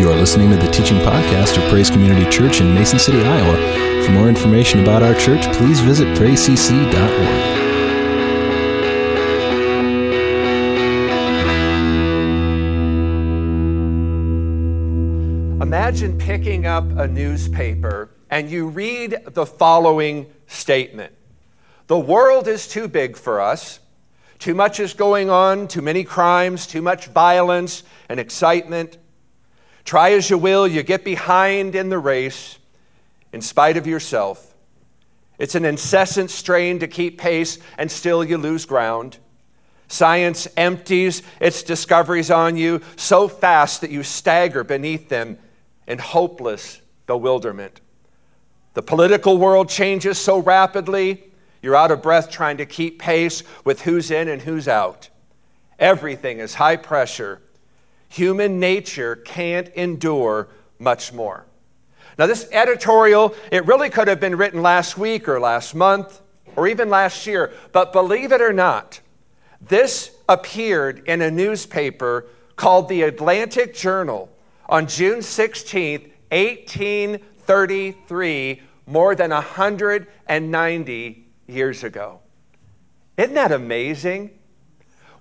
You are listening to the teaching podcast of Praise Community Church in Mason City, Iowa. For more information about our church, please visit praisecc.org. Imagine picking up a newspaper and you read the following statement The world is too big for us. Too much is going on, too many crimes, too much violence and excitement. Try as you will, you get behind in the race in spite of yourself. It's an incessant strain to keep pace, and still you lose ground. Science empties its discoveries on you so fast that you stagger beneath them in hopeless bewilderment. The political world changes so rapidly, you're out of breath trying to keep pace with who's in and who's out. Everything is high pressure. Human nature can't endure much more. Now, this editorial, it really could have been written last week or last month or even last year, but believe it or not, this appeared in a newspaper called the Atlantic Journal on June 16, 1833, more than 190 years ago. Isn't that amazing?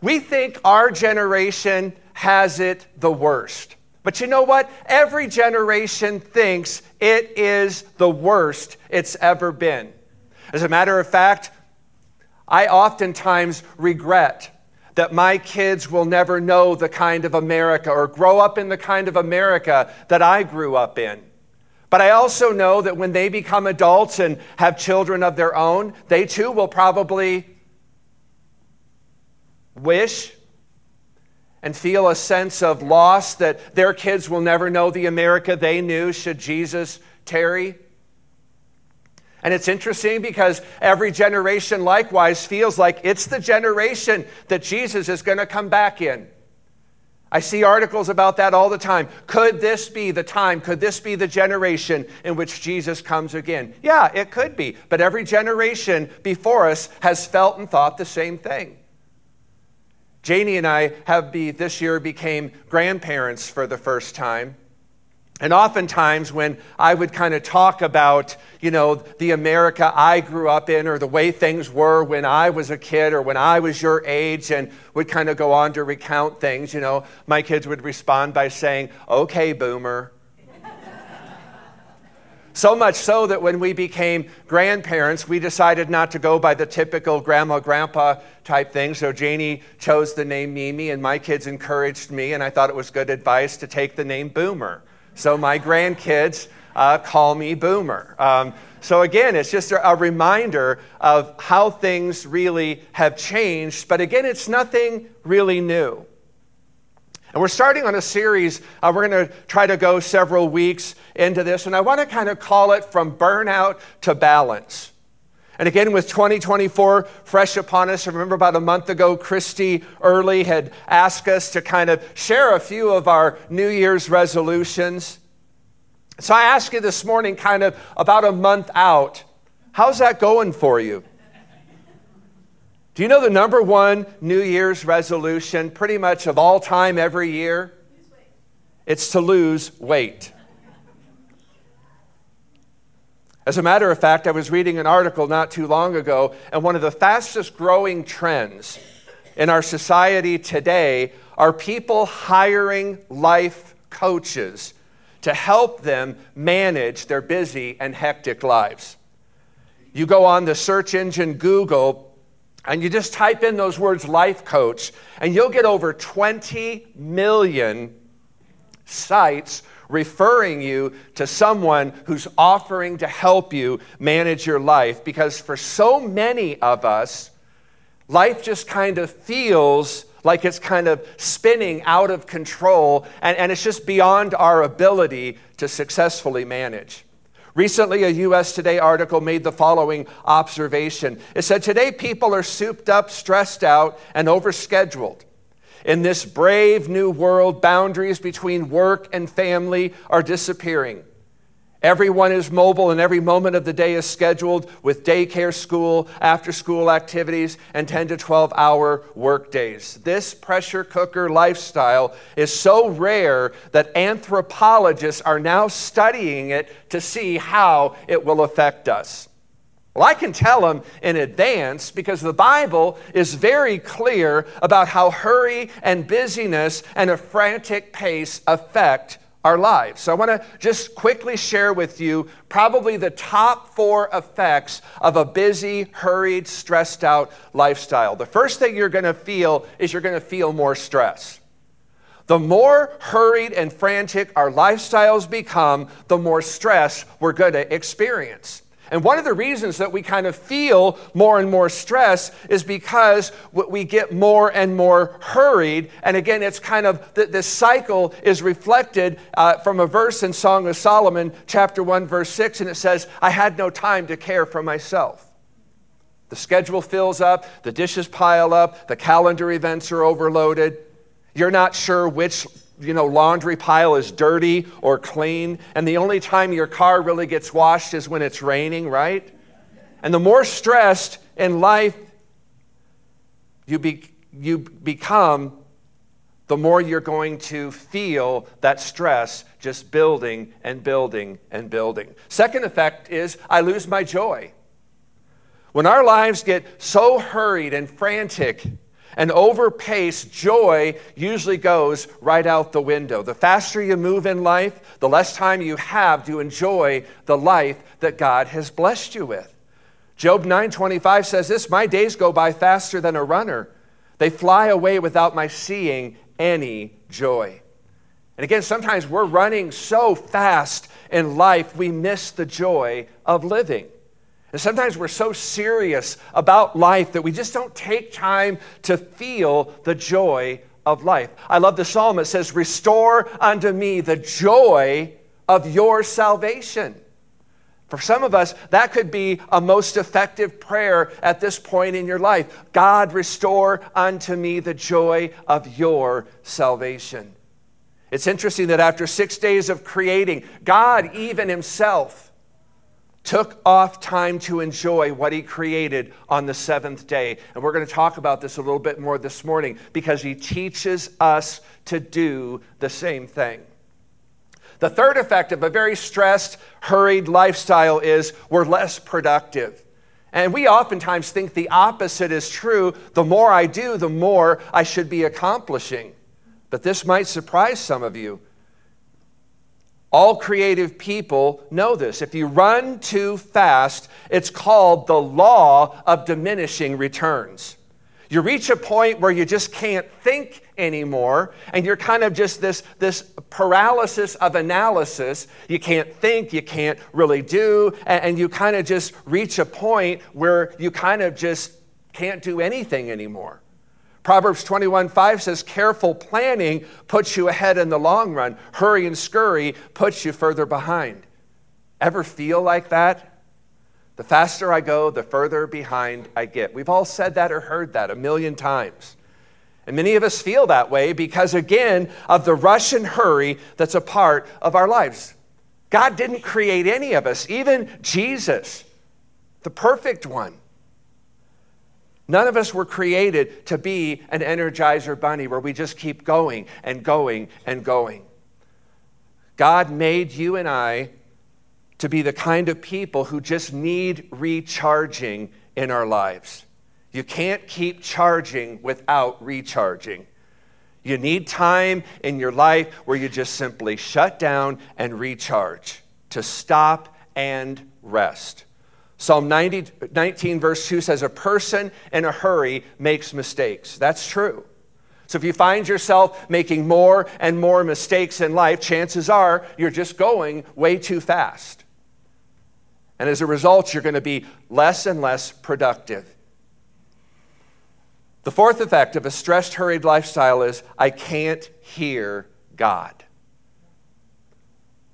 We think our generation has it the worst. But you know what? Every generation thinks it is the worst it's ever been. As a matter of fact, I oftentimes regret that my kids will never know the kind of America or grow up in the kind of America that I grew up in. But I also know that when they become adults and have children of their own, they too will probably wish and feel a sense of loss that their kids will never know the America they knew should Jesus tarry. And it's interesting because every generation likewise feels like it's the generation that Jesus is going to come back in. I see articles about that all the time. Could this be the time? Could this be the generation in which Jesus comes again? Yeah, it could be. But every generation before us has felt and thought the same thing. Janie and I have be, this year became grandparents for the first time. And oftentimes, when I would kind of talk about, you know, the America I grew up in or the way things were when I was a kid or when I was your age, and would kind of go on to recount things, you know, my kids would respond by saying, okay, boomer. So much so that when we became grandparents, we decided not to go by the typical grandma grandpa type thing. So Janie chose the name Mimi, and my kids encouraged me, and I thought it was good advice to take the name Boomer. So my grandkids uh, call me Boomer. Um, so again, it's just a, a, reminder of how things really have changed. But again, it's nothing really new. And we're starting on a series. Uh, we're going to try to go several weeks into this. And I want to kind of call it From Burnout to Balance. And again, with 2024 fresh upon us, I remember about a month ago, Christy Early had asked us to kind of share a few of our New Year's resolutions. So I ask you this morning, kind of about a month out, how's that going for you? Do you know the number one New Year's resolution, pretty much of all time, every year? It's to lose weight. As a matter of fact, I was reading an article not too long ago, and one of the fastest growing trends in our society today are people hiring life coaches to help them manage their busy and hectic lives. You go on the search engine Google and you just type in those words life coach, and you'll get over 20 million sites referring you to someone who's offering to help you manage your life. Because for so many of us, life just kind of feels like it's kind of spinning out of control, and, and it's just beyond our ability to successfully manage. Recently, a US Today article made the following observation. It said, Today, people are souped up, stressed out, and overscheduled. In this brave new world, boundaries between work and family are disappearing. Everyone is mobile and every moment of the day is scheduled with daycare, school, after school activities, and 10 to 12 hour work days. This pressure cooker lifestyle is so rare that anthropologists are now studying it to see how it will affect us. Well, I can tell them in advance because the Bible is very clear about how hurry and busyness and a frantic pace affect our lives. So I want to just quickly share with you probably the top four effects of a busy, hurried, stressed out lifestyle. The first thing you're going to feel is you're going to feel more stress. The more hurried and frantic our lifestyles become, the more stress we're going to experience. And one of the reasons that we kind of feel more and more stress is because we get more and more hurried. And again, it's kind of this cycle is reflected uh, from a verse in Song of Solomon, chapter 1, verse 6, and it says, I had no time to care for myself. The schedule fills up, the dishes pile up, the calendar events are overloaded. You're not sure which you know, laundry pile is dirty or clean, and the only time your car really gets washed is when it's raining, right? And the more stressed in life you, be, you become, the more you're going to feel that stress just building and building and building. Second effect is I lose my joy. When our lives get so hurried and frantic, and overpaced joy usually goes right out the window. The faster you move in life, the less time you have to enjoy the life that God has blessed you with. Job 9:25 says this, "My days go by faster than a runner. They fly away without my seeing any joy." And again, sometimes we're running so fast in life, we miss the joy of living. And sometimes we're so serious about life that we just don't take time to feel the joy of life. I love the psalm. It says, Restore unto me the joy of your salvation. For some of us, that could be a most effective prayer at this point in your life. God, restore unto me the joy of your salvation. It's interesting that after six days of creating, God, even Himself, took off time to enjoy what he created on the seventh day. And we're going to talk about this a little bit more this morning because he teaches us to do the same thing. The third effect of a very stressed, hurried lifestyle is we're less productive. And we oftentimes think the opposite is true. The more I do, the more I should be accomplishing. But this might surprise some of you. All creative people know this. If you run too fast, it's called the law of diminishing returns. You reach a point where you just can't think anymore, and you're kind of just this, this paralysis of analysis. You can't think, you can't really do, and, and you kind of just reach a point where you kind of just can't do anything anymore. Proverbs 21 5 says, Careful planning puts you ahead in the long run. Hurry and scurry puts you further behind. Ever feel like that? The faster I go, the further behind I get. We've all said that or heard that a million times. And many of us feel that way because, again, of the rush and hurry that's a part of our lives. God didn't create any of us, even Jesus, the perfect one. None of us were created to be an energizer bunny where we just keep going and going and going. God made you and I to be the kind of people who just need recharging in our lives. You can't keep charging without recharging. You need time in your life where you just simply shut down and recharge, to stop and rest. Psalm 90, 19, verse 2 says, A person in a hurry makes mistakes. That's true. So if you find yourself making more and more mistakes in life, chances are you're just going way too fast. And as a result, you're going to be less and less productive. The fourth effect of a stressed, hurried lifestyle is I can't hear God.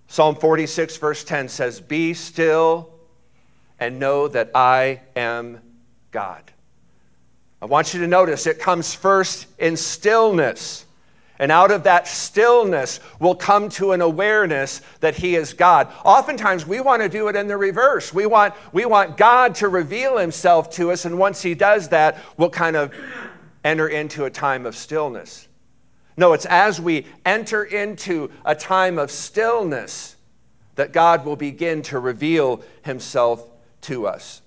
Psalm 46, verse 10 says, Be still and know that I am God. I want you to notice it comes first in stillness. And out of that stillness will come to an awareness that He is God. Oftentimes, we want to do it in the reverse. We want, we want God to reveal Himself to us, and once He does that, we'll kind of enter into a time of stillness. No, it's as we enter into a time of stillness that God will begin to reveal Himself to us.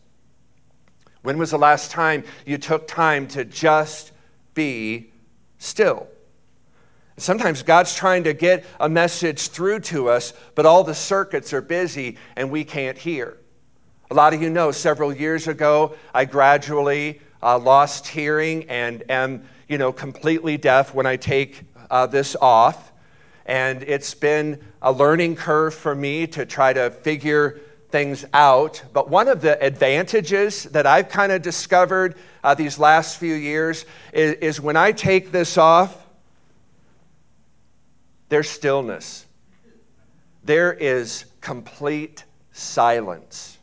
When was the last time you took time to just be still? Sometimes God's trying to get a message through to us, but all the circuits are busy and we can't hear. A lot of you know several years ago, I gradually uh, lost hearing and am, you know, completely deaf when I take uh, this off. And it's been a learning curve for me to try to figure things out. But one of the advantages that I've kind of discovered uh, these last few years is, is when I take this off, there's stillness. There is complete silence.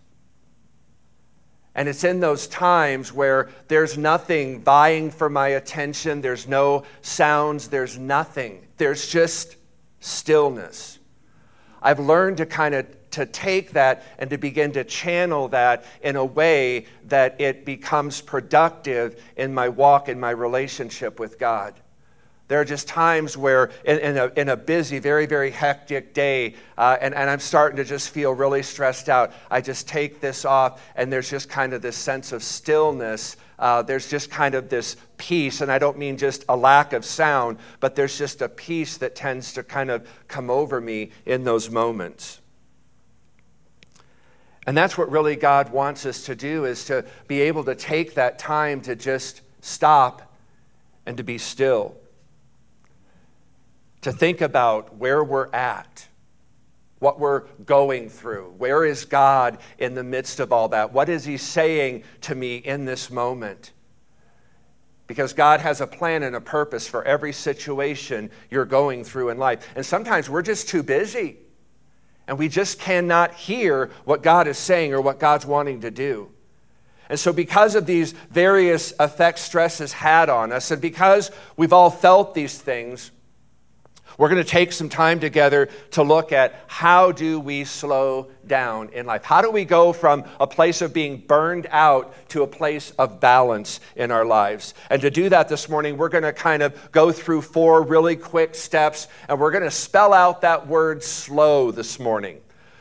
And it's in those times where there's nothing vying for my attention, there's no sounds, there's nothing. There's just stillness. I've learned to kind of to take that and to begin to channel that in a way that it becomes productive in my walk in my relationship with God. There are just times where, in, in, a, in a, busy, very, very hectic day, uh, and, and I'm starting to just feel really stressed out, I just take this off, and there's just kind of this sense of stillness. Uh, there's just kind of this peace, and I don't mean just a lack of sound, but there's just a peace that tends to kind of come over me in those moments. And that's what really God wants us to do is to be able to take that time to just stop and to be still to think about where we're at, what we're going through. Where is God in the midst of all that? What is He saying to me in this moment? Because God has a plan and a purpose for every situation you're going through in life. And sometimes we're just too busy and we just cannot hear what God is saying or what God's wanting to do. And so, because of these various effects stress has had on us, and because we've all felt these things, we're going to take some time together to look at how do we slow down in life? How do we go from a place of being burned out to a place of balance in our lives? And to do that this morning, we're going to kind of go through four really quick steps and we're going to spell out that word slow this morning.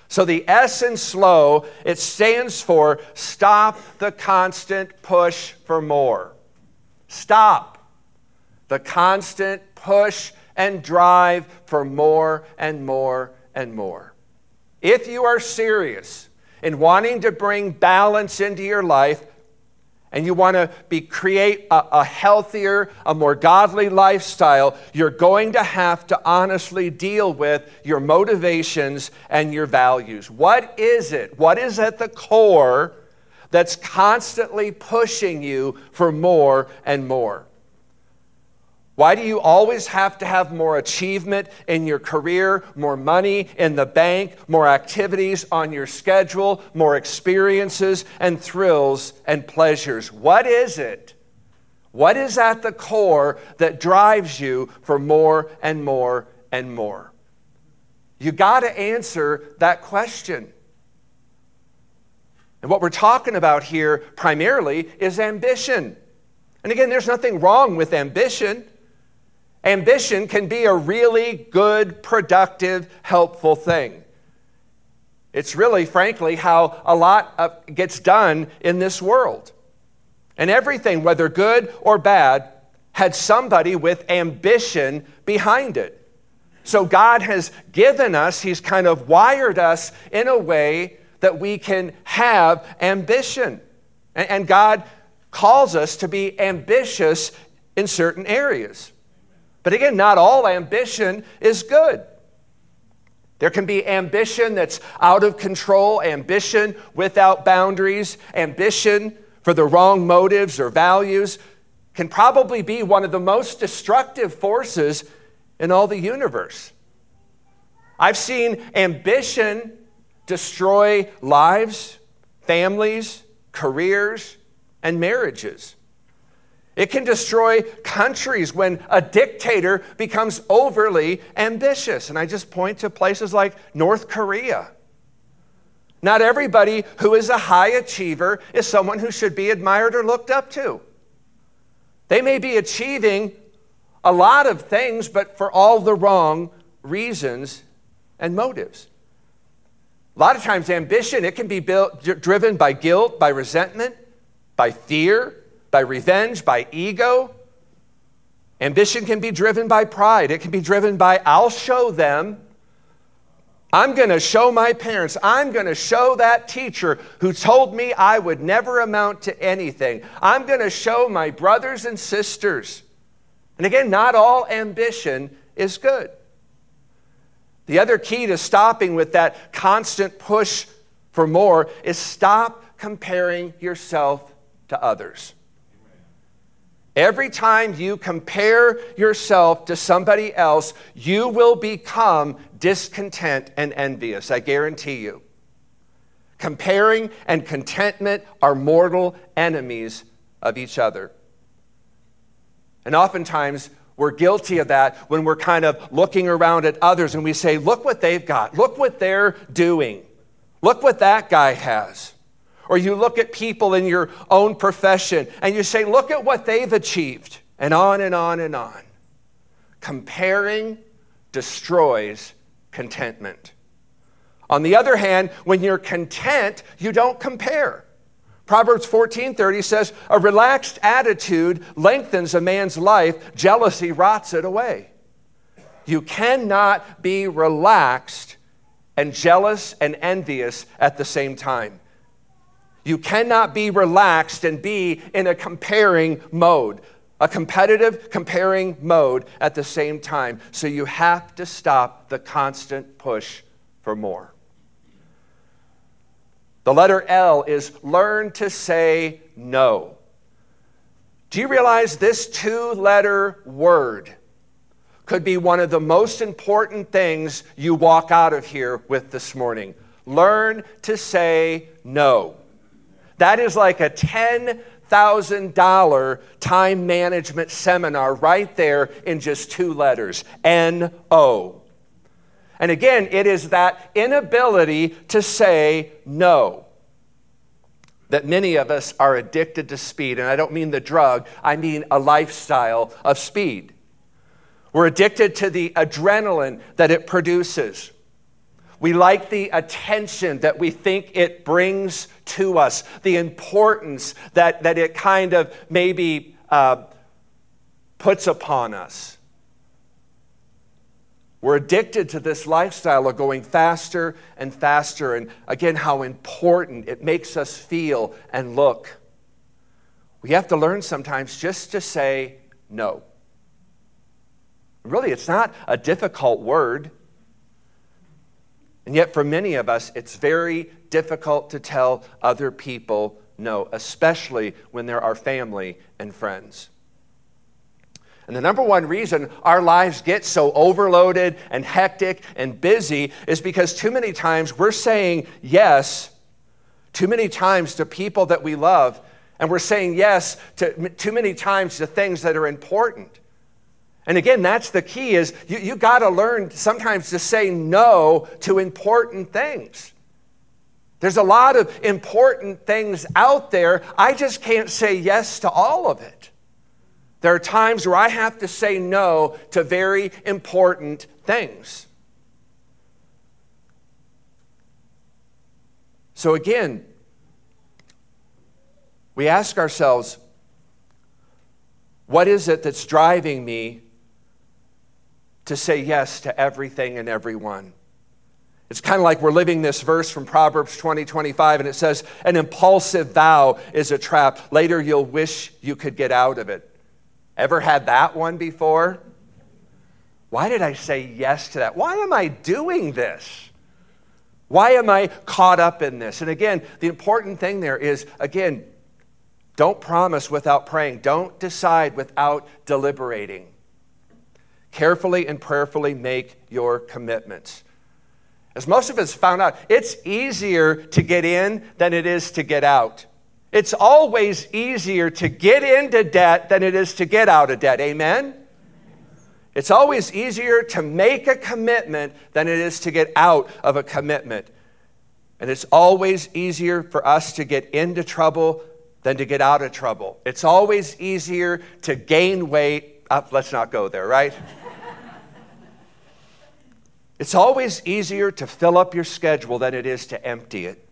So the S in slow, it stands for stop the constant push for more. Stop the constant push and drive for more and more and more. If you are serious in wanting to bring balance into your life, and you want to be create a, a, healthier, a more godly lifestyle, you're going to have to honestly deal with your motivations and your values. What is it? What is at the core that's constantly pushing you for more and more? Why do you always have to have more achievement in your career, more money in the bank, more activities on your schedule, more experiences and thrills and pleasures? What is it? What is at the core that drives you for more and more and more? You got to answer that question. And what we're talking about here primarily is ambition. And again, there's nothing wrong with ambition. Ambition can be a really good, productive, helpful thing. It's really, frankly, how a lot gets done in this world. And everything, whether good or bad, had somebody with ambition behind it. So God has given us, He's kind of wired us in a way that we can have ambition. And God calls us to be ambitious in certain areas. But again, not all ambition is good. There can be ambition that's out of control, ambition without boundaries, ambition for the wrong motives or values can probably be one of the most destructive forces in all the universe. I've seen ambition destroy lives, families, careers, and marriages. It can destroy countries when a dictator becomes overly ambitious. And I just point to places like North Korea. Not everybody who is a high achiever is someone who should be admired or looked up to. They may be achieving a lot of things, but for all the wrong reasons and motives. A lot of times, ambition, it can be built, driven by guilt, by resentment, by fear, by revenge, by ego. Ambition can be driven by pride. It can be driven by, I'll show them. I'm going to show my parents. I'm going to show that teacher who told me I would never amount to anything. I'm going to show my brothers and sisters. And again, not all ambition is good. The other key to stopping with that constant push for more is stop comparing yourself to others. Every time you compare yourself to somebody else, you will become discontent and envious. I guarantee you. Comparing and contentment are mortal enemies of each other. And oftentimes, we're guilty of that when we're kind of looking around at others and we say, Look what they've got. Look what they're doing. Look what that guy has. Or you look at people in your own profession and you say, look at what they've achieved, and on and on and on. Comparing destroys contentment. On the other hand, when you're content, you don't compare. Proverbs 14:30 says, "A relaxed attitude lengthens a man's life, jealousy rots it away." You cannot be relaxed and jealous and envious at the same time. You cannot be relaxed and be in a comparing mode, a competitive comparing mode at the same time. So you have to stop the constant push for more. The letter L is learn to say no. Do you realize this two letter word could be one of the most important things you walk out of here with this morning? Learn to say no. That is like a $10,000 time management seminar right there in just two letters N O. And again, it is that inability to say no that many of us are addicted to speed. And I don't mean the drug, I mean a lifestyle of speed. We're addicted to the adrenaline that it produces. We like the attention that we think it brings to us, the importance that, that it kind of maybe uh, puts upon us. We're addicted to this lifestyle of going faster and faster, and again, how important it makes us feel and look. We have to learn sometimes just to say no. Really, it's not a difficult word. And yet, for many of us, it's very difficult to tell other people no, especially when they're our family and friends. And the number one reason our lives get so overloaded and hectic and busy is because too many times we're saying yes too many times to people that we love, and we're saying yes to, too many times to things that are important. And again, that's the key is you, you got to learn sometimes to say no to important things. There's a lot of important things out there. I just can't say yes to all of it. There are times where I have to say no to very important things. So again, we ask ourselves, what is it that's driving me to say yes to everything and everyone. It's kind of like we're living this verse from Proverbs 20, 25, and it says, An impulsive vow is a trap. Later, you'll wish you could get out of it. Ever had that one before? Why did I say yes to that? Why am I doing this? Why am I caught up in this? And again, the important thing there is again, don't promise without praying, don't decide without deliberating. Carefully and prayerfully make your commitments. As most of us found out, it's easier to get in than it is to get out. It's always easier to get into debt than it is to get out of debt. Amen? It's always easier to make a commitment than it is to get out of a commitment. And it's always easier for us to get into trouble than to get out of trouble. It's always easier to gain weight. Uh, let's not go there, right? It's always easier to fill up your schedule than it is to empty it.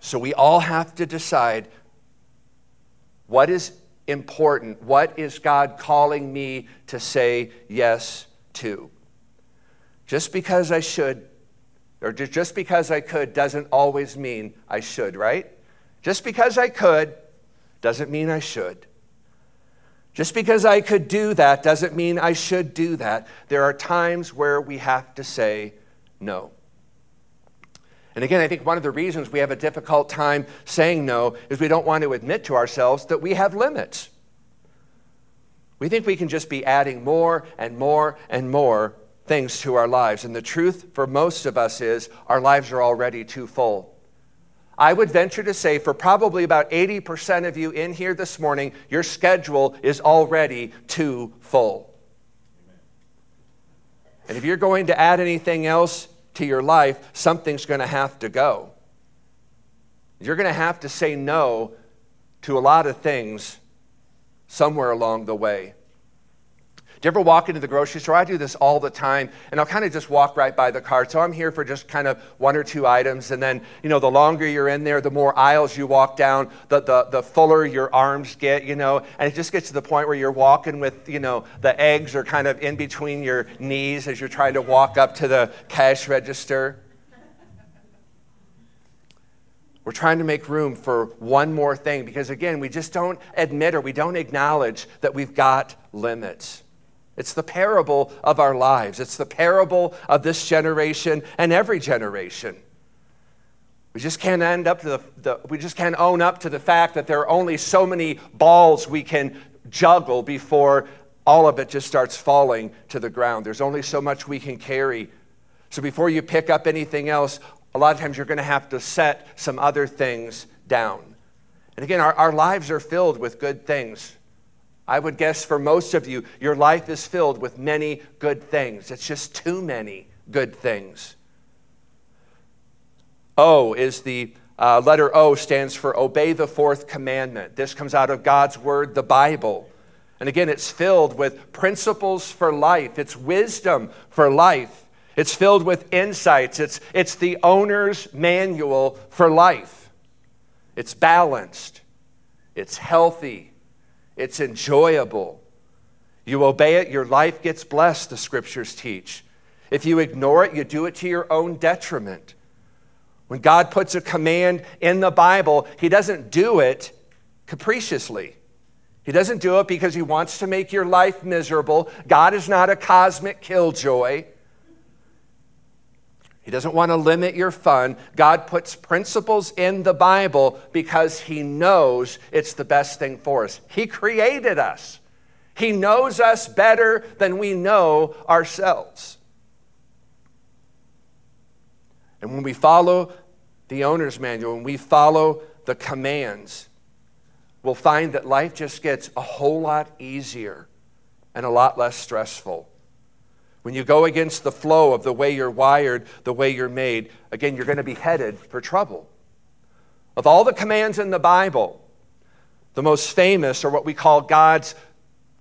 So we all have to decide what is important? What is God calling me to say yes to? Just because I should, or just because I could, doesn't always mean I should, right? Just because I could doesn't mean I should. Just because I could do that doesn't mean I should do that. There are times where we have to say no. And again, I think one of the reasons we have a difficult time saying no is we don't want to admit to ourselves that we have limits. We think we can just be adding more and more and more things to our lives. And the truth for most of us is our lives are already too full. I would venture to say for probably about 80% of you in here this morning, your schedule is already too full. And if you're going to add anything else, to your life, something's going to have to go. You're going to have to say no to a lot of things somewhere along the way. Do you ever walk into the grocery store? I do this all the time, and I'll kind of just walk right by the cart. So I'm here for just kind of one or two items, and then, you know, the longer you're in there, the more aisles you walk down, the, the, the fuller your arms get, you know, and it just gets to the point where you're walking with, you know, the eggs are kind of in between your knees as you're trying to walk up to the cash register. We're trying to make room for one more thing because, again, we just don't admit or we don't acknowledge that we've got limits. It's the parable of our lives. It's the parable of this generation and every generation. We just can't end up to the, the, we just can't own up to the fact that there are only so many balls we can juggle before all of it just starts falling to the ground. There's only so much we can carry. So before you pick up anything else, a lot of times you're going to have to set some other things down. And again, our, our lives are filled with good things. I would guess for most of you, your life is filled with many good things. It's just too many good things. O is the uh, letter O stands for obey the fourth commandment. This comes out of God's word, the Bible. And again, it's filled with principles for life, it's wisdom for life, it's filled with insights, it's, it's the owner's manual for life. It's balanced, it's healthy, it's enjoyable. You obey it, your life gets blessed, the scriptures teach. If you ignore it, you do it to your own detriment. When God puts a command in the Bible, He doesn't do it capriciously. He doesn't do it because He wants to make your life miserable. God is not a cosmic killjoy. He doesn't want to limit your fun. God puts principles in the Bible because He knows it's the best thing for us. He created us, He knows us better than we know ourselves. And when we follow the owner's manual, when we follow the commands, we'll find that life just gets a whole lot easier and a lot less stressful. When you go against the flow of the way you're wired, the way you're made, again, you're going to be headed for trouble. Of all the commands in the Bible, the most famous are what we call God's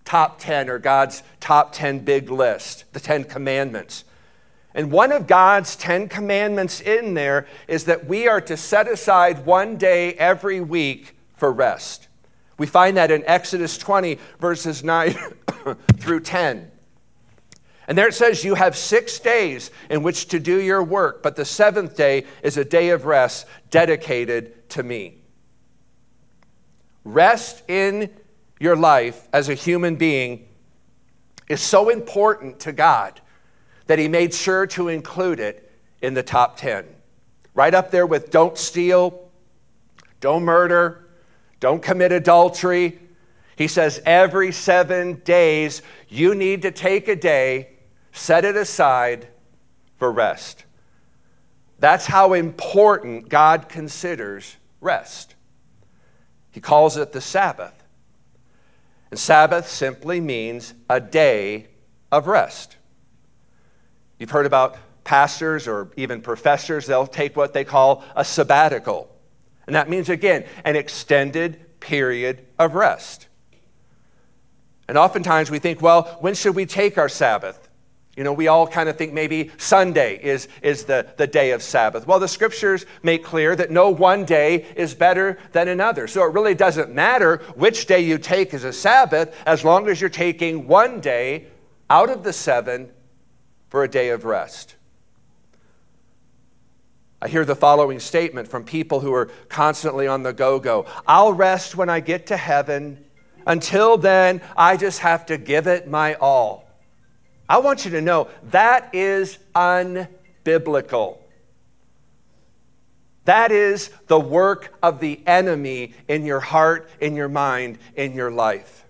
top 10 or God's top 10 big list, the 10 commandments. And one of God's 10 commandments in there is that we are to set aside one day every week for rest. We find that in Exodus 20, verses 9 through 10. And there it says, You have six days in which to do your work, but the seventh day is a day of rest dedicated to me. Rest in your life as a human being is so important to God that He made sure to include it in the top 10. Right up there with don't steal, don't murder, don't commit adultery. He says every seven days you need to take a day set it aside for rest. That's how important God considers rest. He calls it the Sabbath. And Sabbath simply means a day of rest. You've heard about pastors or even professors, they'll take what they call a sabbatical. And that means, again, an extended period of rest. And oftentimes we think, well, when should we take our Sabbath? You know, we all kind of think maybe Sunday is, is the, the day of Sabbath. Well, the scriptures make clear that no one day is better than another. So it really doesn't matter which day you take as a Sabbath as long as you're taking one day out of the seven for a day of rest. I hear the following statement from people who are constantly on the go go I'll rest when I get to heaven. Until then, I just have to give it my all. I want you to know that is unbiblical. That is the work of the enemy in your heart, in your mind, in your life.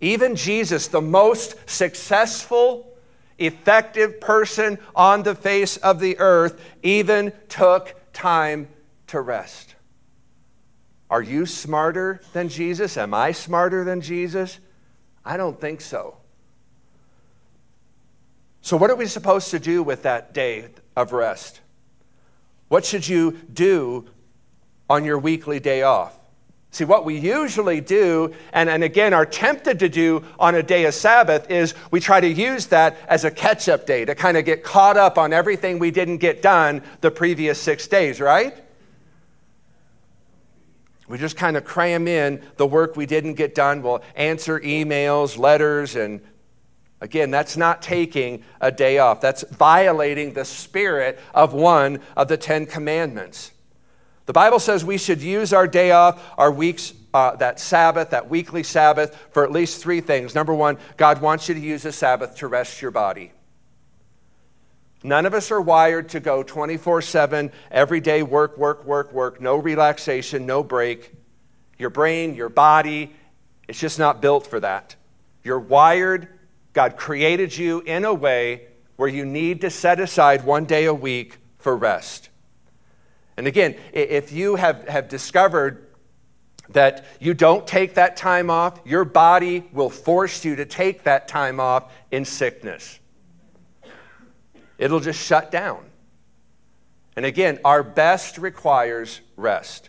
Even Jesus, the most successful effective person on the face of the earth even took time to rest. Are you smarter than Jesus? Am I smarter than Jesus? I don't think so. So, what are we supposed to do with that day of rest? What should you do on your weekly day off? See, what we usually do, and, and again are tempted to do on a day of Sabbath, is we try to use that as a catch up day to kind of get caught up on everything we didn't get done the previous six days, right? We just kind of cram in the work we didn't get done. We'll answer emails, letters, and again, that's not taking a day off. That's violating the spirit of one of the Ten Commandments. The Bible says we should use our day off, our weeks, uh, that Sabbath, that weekly Sabbath, for at least three things. Number one, God wants you to use the Sabbath to rest your body. None of us are wired to go 24 7, every day, work, work, work, work, no relaxation, no break. Your brain, your body, it's just not built for that. You're wired, God created you in a way where you need to set aside one day a week for rest. And again, if you have, have discovered that you don't take that time off, your body will force you to take that time off in sickness. It'll just shut down. And again, our best requires rest.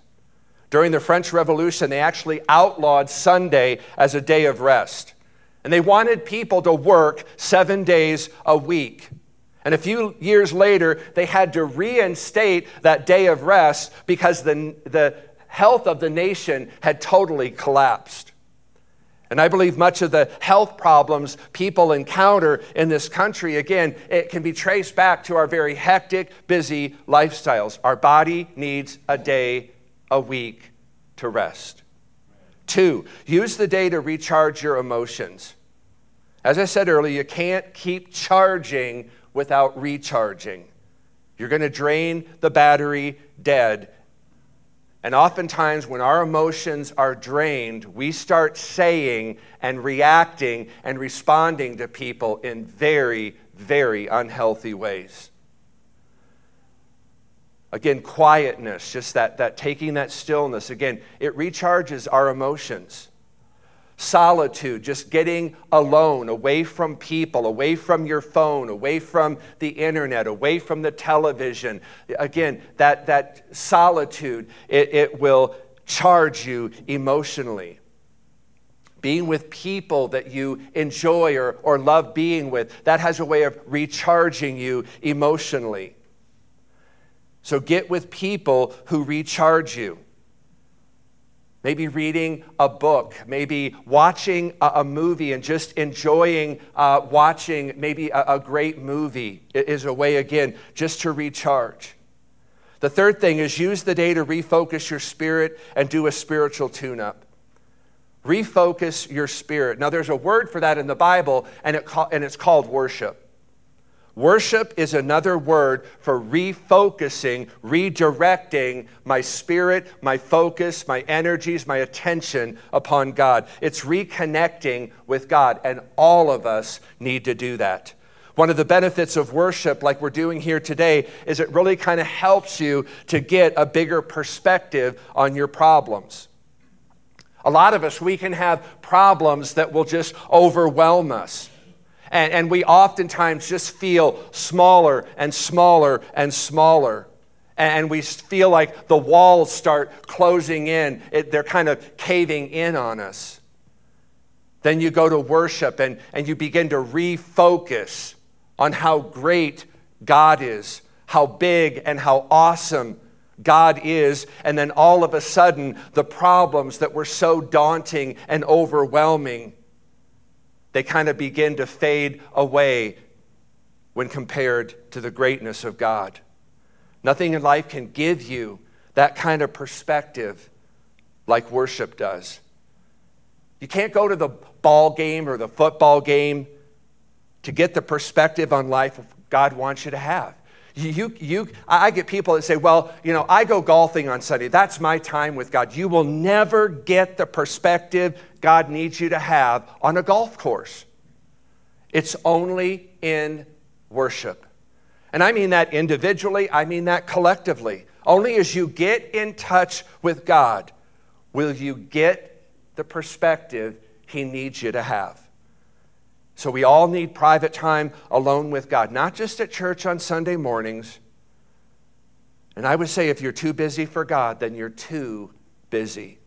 During the French Revolution, they actually outlawed Sunday as a day of rest. And they wanted people to work seven days a week. And a few years later, they had to reinstate that day of rest because the, the health of the nation had totally collapsed. And I believe much of the health problems people encounter in this country, again, it can be traced back to our very hectic, busy lifestyles. Our body needs a day a week to rest. Two, use the day to recharge your emotions. As I said earlier, you can't keep charging without recharging. You're going to drain the battery dead. And oftentimes, when our emotions are drained, we start saying and reacting and responding to people in very, very unhealthy ways. Again, quietness, just that, that taking that stillness, again, it recharges our emotions solitude, just getting alone, away from people, away from your phone, away from the internet, away from the television. Again, that, that solitude, it, it will charge you emotionally. Being with people that you enjoy or, or love being with, that has a way of recharging you emotionally. So get with people who recharge you maybe reading a book, maybe watching a, movie and just enjoying uh, watching maybe a, a great movie is a way, again, just to recharge. The third thing is use the day to refocus your spirit and do a spiritual tune up. Refocus your spirit. Now, there's a word for that in the Bible, and, it and it's called worship. Worship is another word for refocusing, redirecting my spirit, my focus, my energies, my attention upon God. It's reconnecting with God, and all of us need to do that. One of the benefits of worship, like we're doing here today, is it really kind of helps you to get a bigger perspective on your problems. A lot of us, we can have problems that will just overwhelm us. And, and we oftentimes just feel smaller and smaller and smaller. And we feel like the walls start closing in, it, they're kind of caving in on us. Then you go to worship and, and you begin to refocus on how great God is, how big and how awesome God is. And then all of a sudden, the problems that were so daunting and overwhelming, they kind of begin to fade away when compared to the greatness of God. Nothing in life can give you that kind of perspective like worship does. You can't go to the ball game or the football game to get the perspective on life God wants you to have. You, you, I get people that say, well, you know, I go golfing on Sunday. That's my time with God. You will never get the perspective God needs you to have on a golf course. It's only in worship. And I mean that individually, I mean that collectively. Only as you get in touch with God will you get the perspective He needs you to have. So we all need private time alone with God, not just at church on Sunday mornings. And I would say if you're too busy for God, then you're too busy.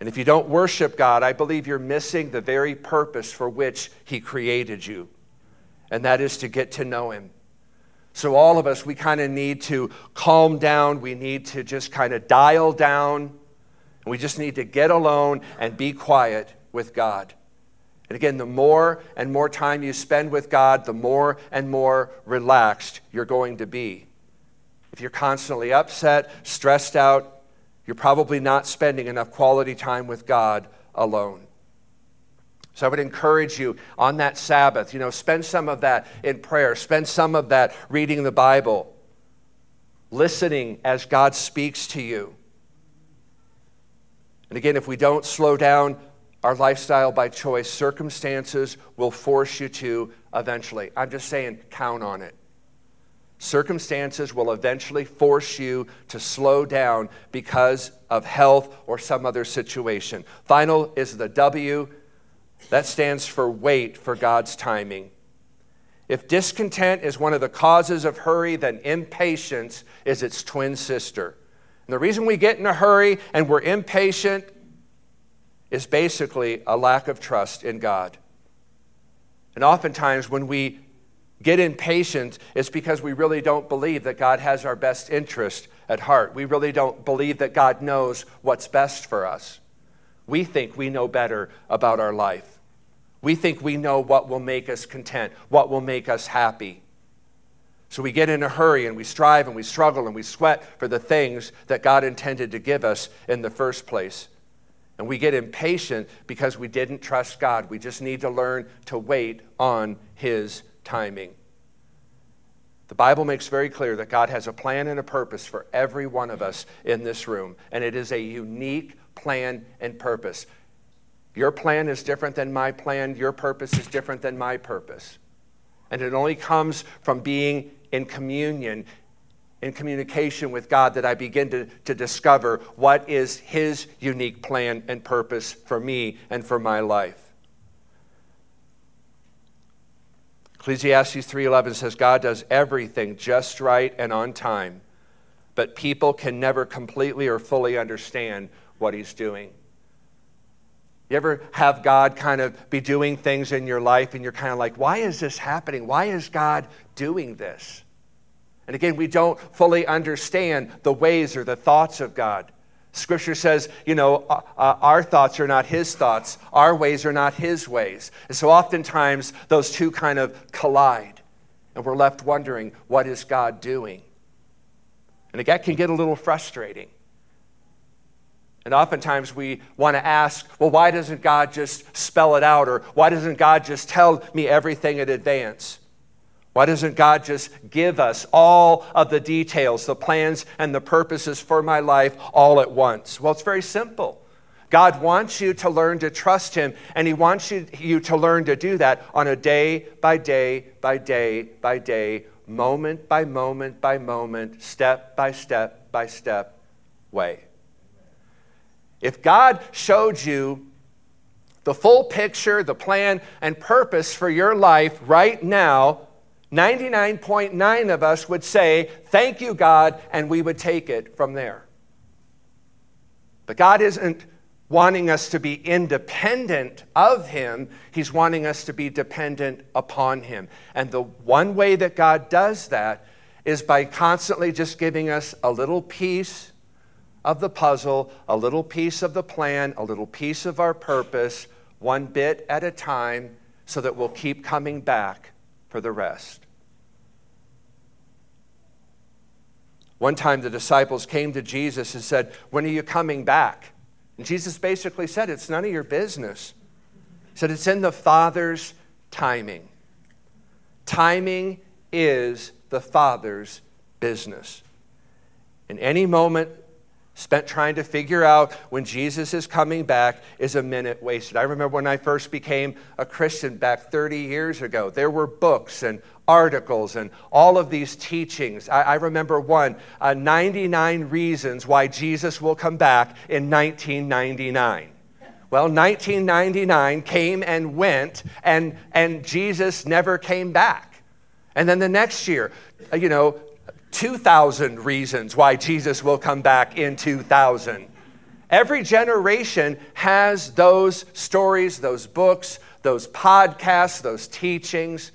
And if you don't worship God, I believe you're missing the very purpose for which He created you, and that is to get to know Him. So, all of us, we kind of need to calm down. We need to just kind of dial down. And we just need to get alone and be quiet with God. And again, the more and more time you spend with God, the more and more relaxed you're going to be. If you're constantly upset, stressed out, you're probably not spending enough quality time with God alone. So I would encourage you on that Sabbath, you know, spend some of that in prayer, spend some of that reading the Bible, listening as God speaks to you. And again, if we don't slow down our lifestyle by choice, circumstances will force you to eventually. I'm just saying, count on it. Circumstances will eventually force you to slow down because of health or some other situation. Final is the W. That stands for wait for God's timing. If discontent is one of the causes of hurry, then impatience is its twin sister. And the reason we get in a hurry and we're impatient is basically a lack of trust in God. And oftentimes, when we get impatient, it's because we really don't believe that God has our best interest at heart. We really don't believe that God knows what's best for us. We think we know better about our life. We think we know what will make us content, what will make us happy. So we get in a hurry and we strive and we struggle and we sweat for the things that God intended to give us in the first place. And we get impatient because we didn't trust God. We just need to learn to wait on His timing. The Bible makes very clear that God has a plan and a purpose for every one of us in this room, and it is a unique plan and purpose. Your plan is different than my plan, your purpose is different than my purpose. And it only comes from being in communion in communication with God that I begin to, to discover what is His unique plan and purpose for me and for my life. Ecclesiastes 3:11 says God does everything just right and on time, but people can never completely or fully understand what he's doing. You ever have God kind of be doing things in your life and you're kind of like, why is this happening? Why is God doing this? And again, we don't fully understand the ways or the thoughts of God. Scripture says, you know, uh, uh, our thoughts are not his thoughts, our ways are not his ways. And so oftentimes those two kind of collide, and we're left wondering, what is God doing? And that can get a little frustrating. And oftentimes we want to ask, well, why doesn't God just spell it out? Or why doesn't God just tell me everything in advance? Why doesn't God just give us all of the details, the plans, and the purposes for my life all at once? Well, it's very simple. God wants you to learn to trust Him, and He wants you, you to learn to do that on a day by day by day by day, moment by moment by moment, step by step by step way. If God showed you the full picture, the plan, and purpose for your life right now, 99.9 of us would say, Thank you, God, and we would take it from there. But God isn't wanting us to be independent of Him, He's wanting us to be dependent upon Him. And the one way that God does that is by constantly just giving us a little piece of the puzzle, a little piece of the plan, a little piece of our purpose, one bit at a time, so that we'll keep coming back for the rest. One time the disciples came to Jesus and said, When are you coming back? And Jesus basically said, It's none of your business. He said, It's in the Father's timing. Timing is the Father's business. In any moment spent trying to figure out when Jesus is coming back is a minute wasted. I remember when I first became a Christian back 30 years ago, there were books and articles and all of these teachings. I, I remember one uh, 99 Reasons Why Jesus Will Come Back in 1999. Well, 1999 came and went, and, and Jesus never came back. And then the next year, uh, you know, 2,000 reasons why Jesus will come back in 2000. Every generation has those stories, those books, those podcasts, those teachings.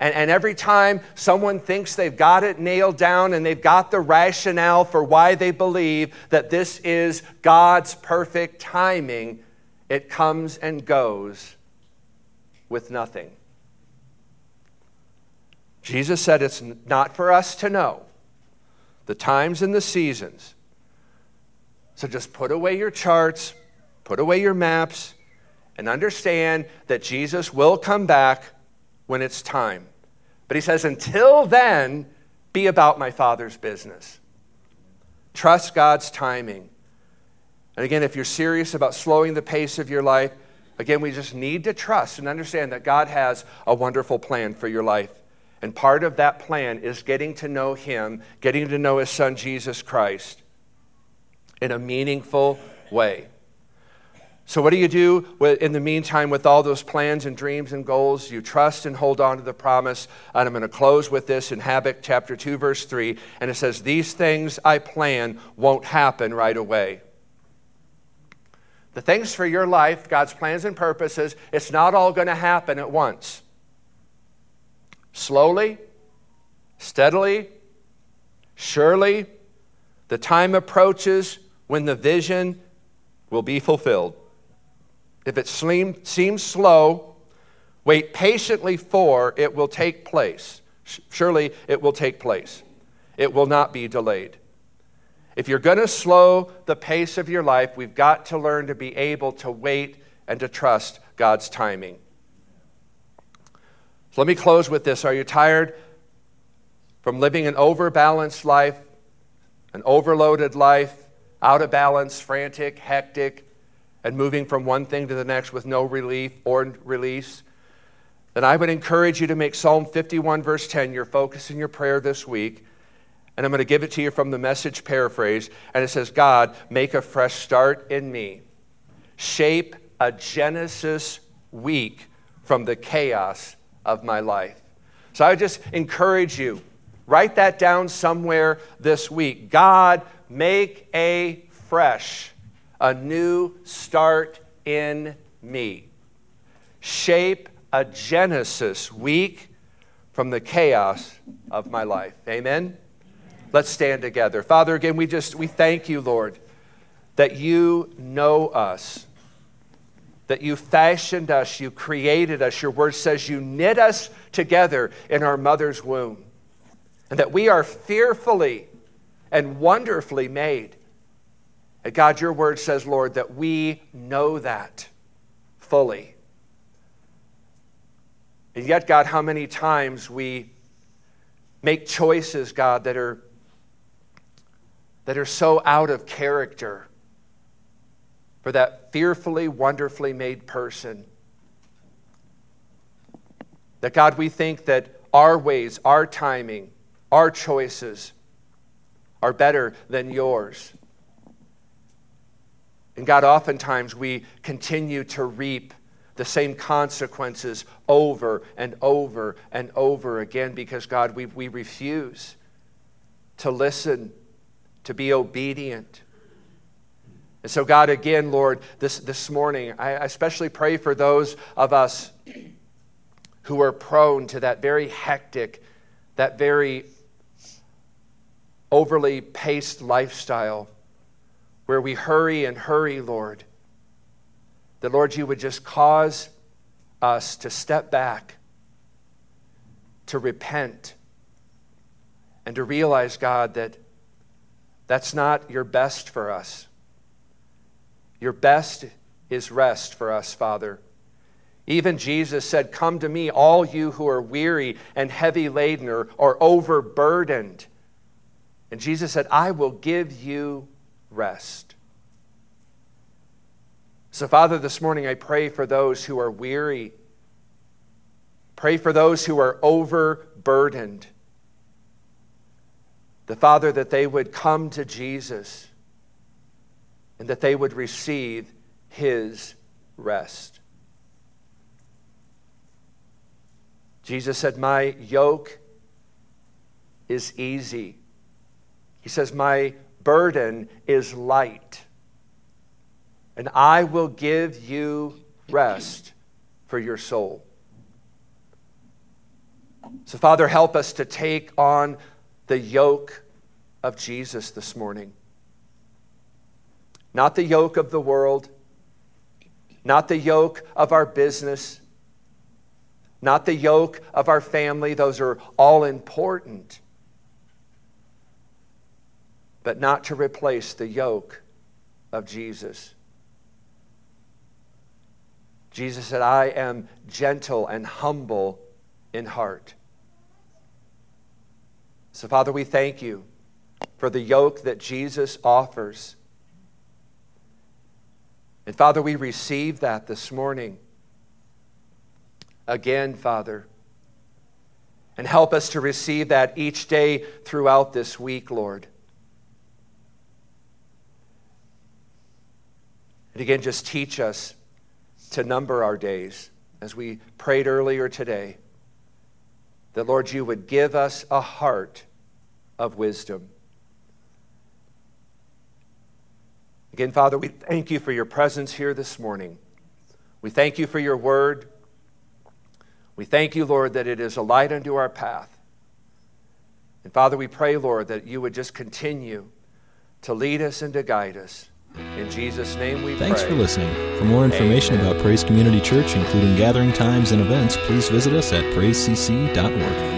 And, and, every time someone thinks they've got it nailed down and they've got the rationale for why they believe that this is God's perfect timing, it comes and goes with nothing. Jesus said it's not for us to know the times and the seasons. So just put away your charts, put away your maps, and understand that Jesus will come back when it's time. But he says, until then, be about my Father's business. Trust God's timing. And again, if you're serious about slowing the pace of your life, again, we just need to trust and understand that God has a wonderful plan for your life. And part of that plan is getting to know Him, getting to know His Son, Jesus Christ, in a meaningful way. So, what do you do in the meantime with all those plans and dreams and goals? You trust and hold on to the promise. And I'm going to close with this in Habakkuk chapter 2, verse 3. And it says, These things I plan won't happen right away. The things for your life, God's plans and purposes, it's not all going to happen at once slowly, steadily, surely, the time approaches when the vision will be fulfilled. If it seems slow, wait patiently for it will take place. Surely it will take place. It will not be delayed. If you're going to slow the pace of your life, we've got to learn to be able to wait and to trust God's timing. So let me close with this. Are you tired from living an overbalanced life, an overloaded life, out of balance, frantic, hectic, and moving from one thing to the next with no relief or release? Then I would encourage you to make Psalm 51, verse 10, your focus in your prayer this week. And I'm going to give it to you from the message paraphrase. And it says, God, make a fresh start in me. Shape a Genesis week from the chaos of my life. So I just encourage you, write that down somewhere this week. God, make a fresh, a new start in me. Shape a Genesis week from the chaos of my life. Amen. Let's stand together. Father, again, we just we thank you, Lord, that you know us that you fashioned us, you created us. Your word says you knit us together in our mother's womb, and that we are fearfully and wonderfully made. And God, your word says, Lord, that we know that fully. And yet, God, how many times we make choices, God, that are, that are so out of character for that fearfully, wonderfully made person. That God, we think that our ways, our timing, our choices are better than yours. And God, oftentimes we continue to reap the same consequences over and over and over again because, God, we, we refuse to listen, to be obedient. And so, God, again, Lord, this, this morning, I especially pray for those of us who are prone to that very hectic, that very overly paced lifestyle where we hurry and hurry, Lord. That, Lord, you would just cause us to step back, to repent, and to realize, God, that that's not your best for us. Your best is rest for us, Father. Even Jesus said, Come to me, all you who are weary and heavy laden or, or overburdened. And Jesus said, I will give you rest. So, Father, this morning I pray for those who are weary. Pray for those who are overburdened. The Father, that they would come to Jesus and that they would receive his rest. Jesus said, My yoke is easy. He says, My burden is light. And I will give you rest for your soul. So, Father, help us to take on the yoke of Jesus this morning. Not the yoke of the world, not the yoke of our business, not the yoke of our family. Those are all important. But not to replace the yoke of Jesus. Jesus said, I am gentle and humble in heart. So, Father, we thank you for the yoke that Jesus offers. And, Father, we receive that this morning. Again, Father. And help us to receive that each day throughout this week, Lord. And again, just teach us to number our days as we prayed earlier today. That, Lord, you would give us a heart of wisdom. Again, Father, we thank you for your presence here this morning. We thank you for your word. We thank you, Lord, that it is a light unto our path. And Father, we pray, Lord, that you would just continue to lead us and to guide us. In Jesus' name we pray. Thanks pray. for listening. For more information Amen. about Praise Community Church, including gathering times and events, please visit us at praisecc.org.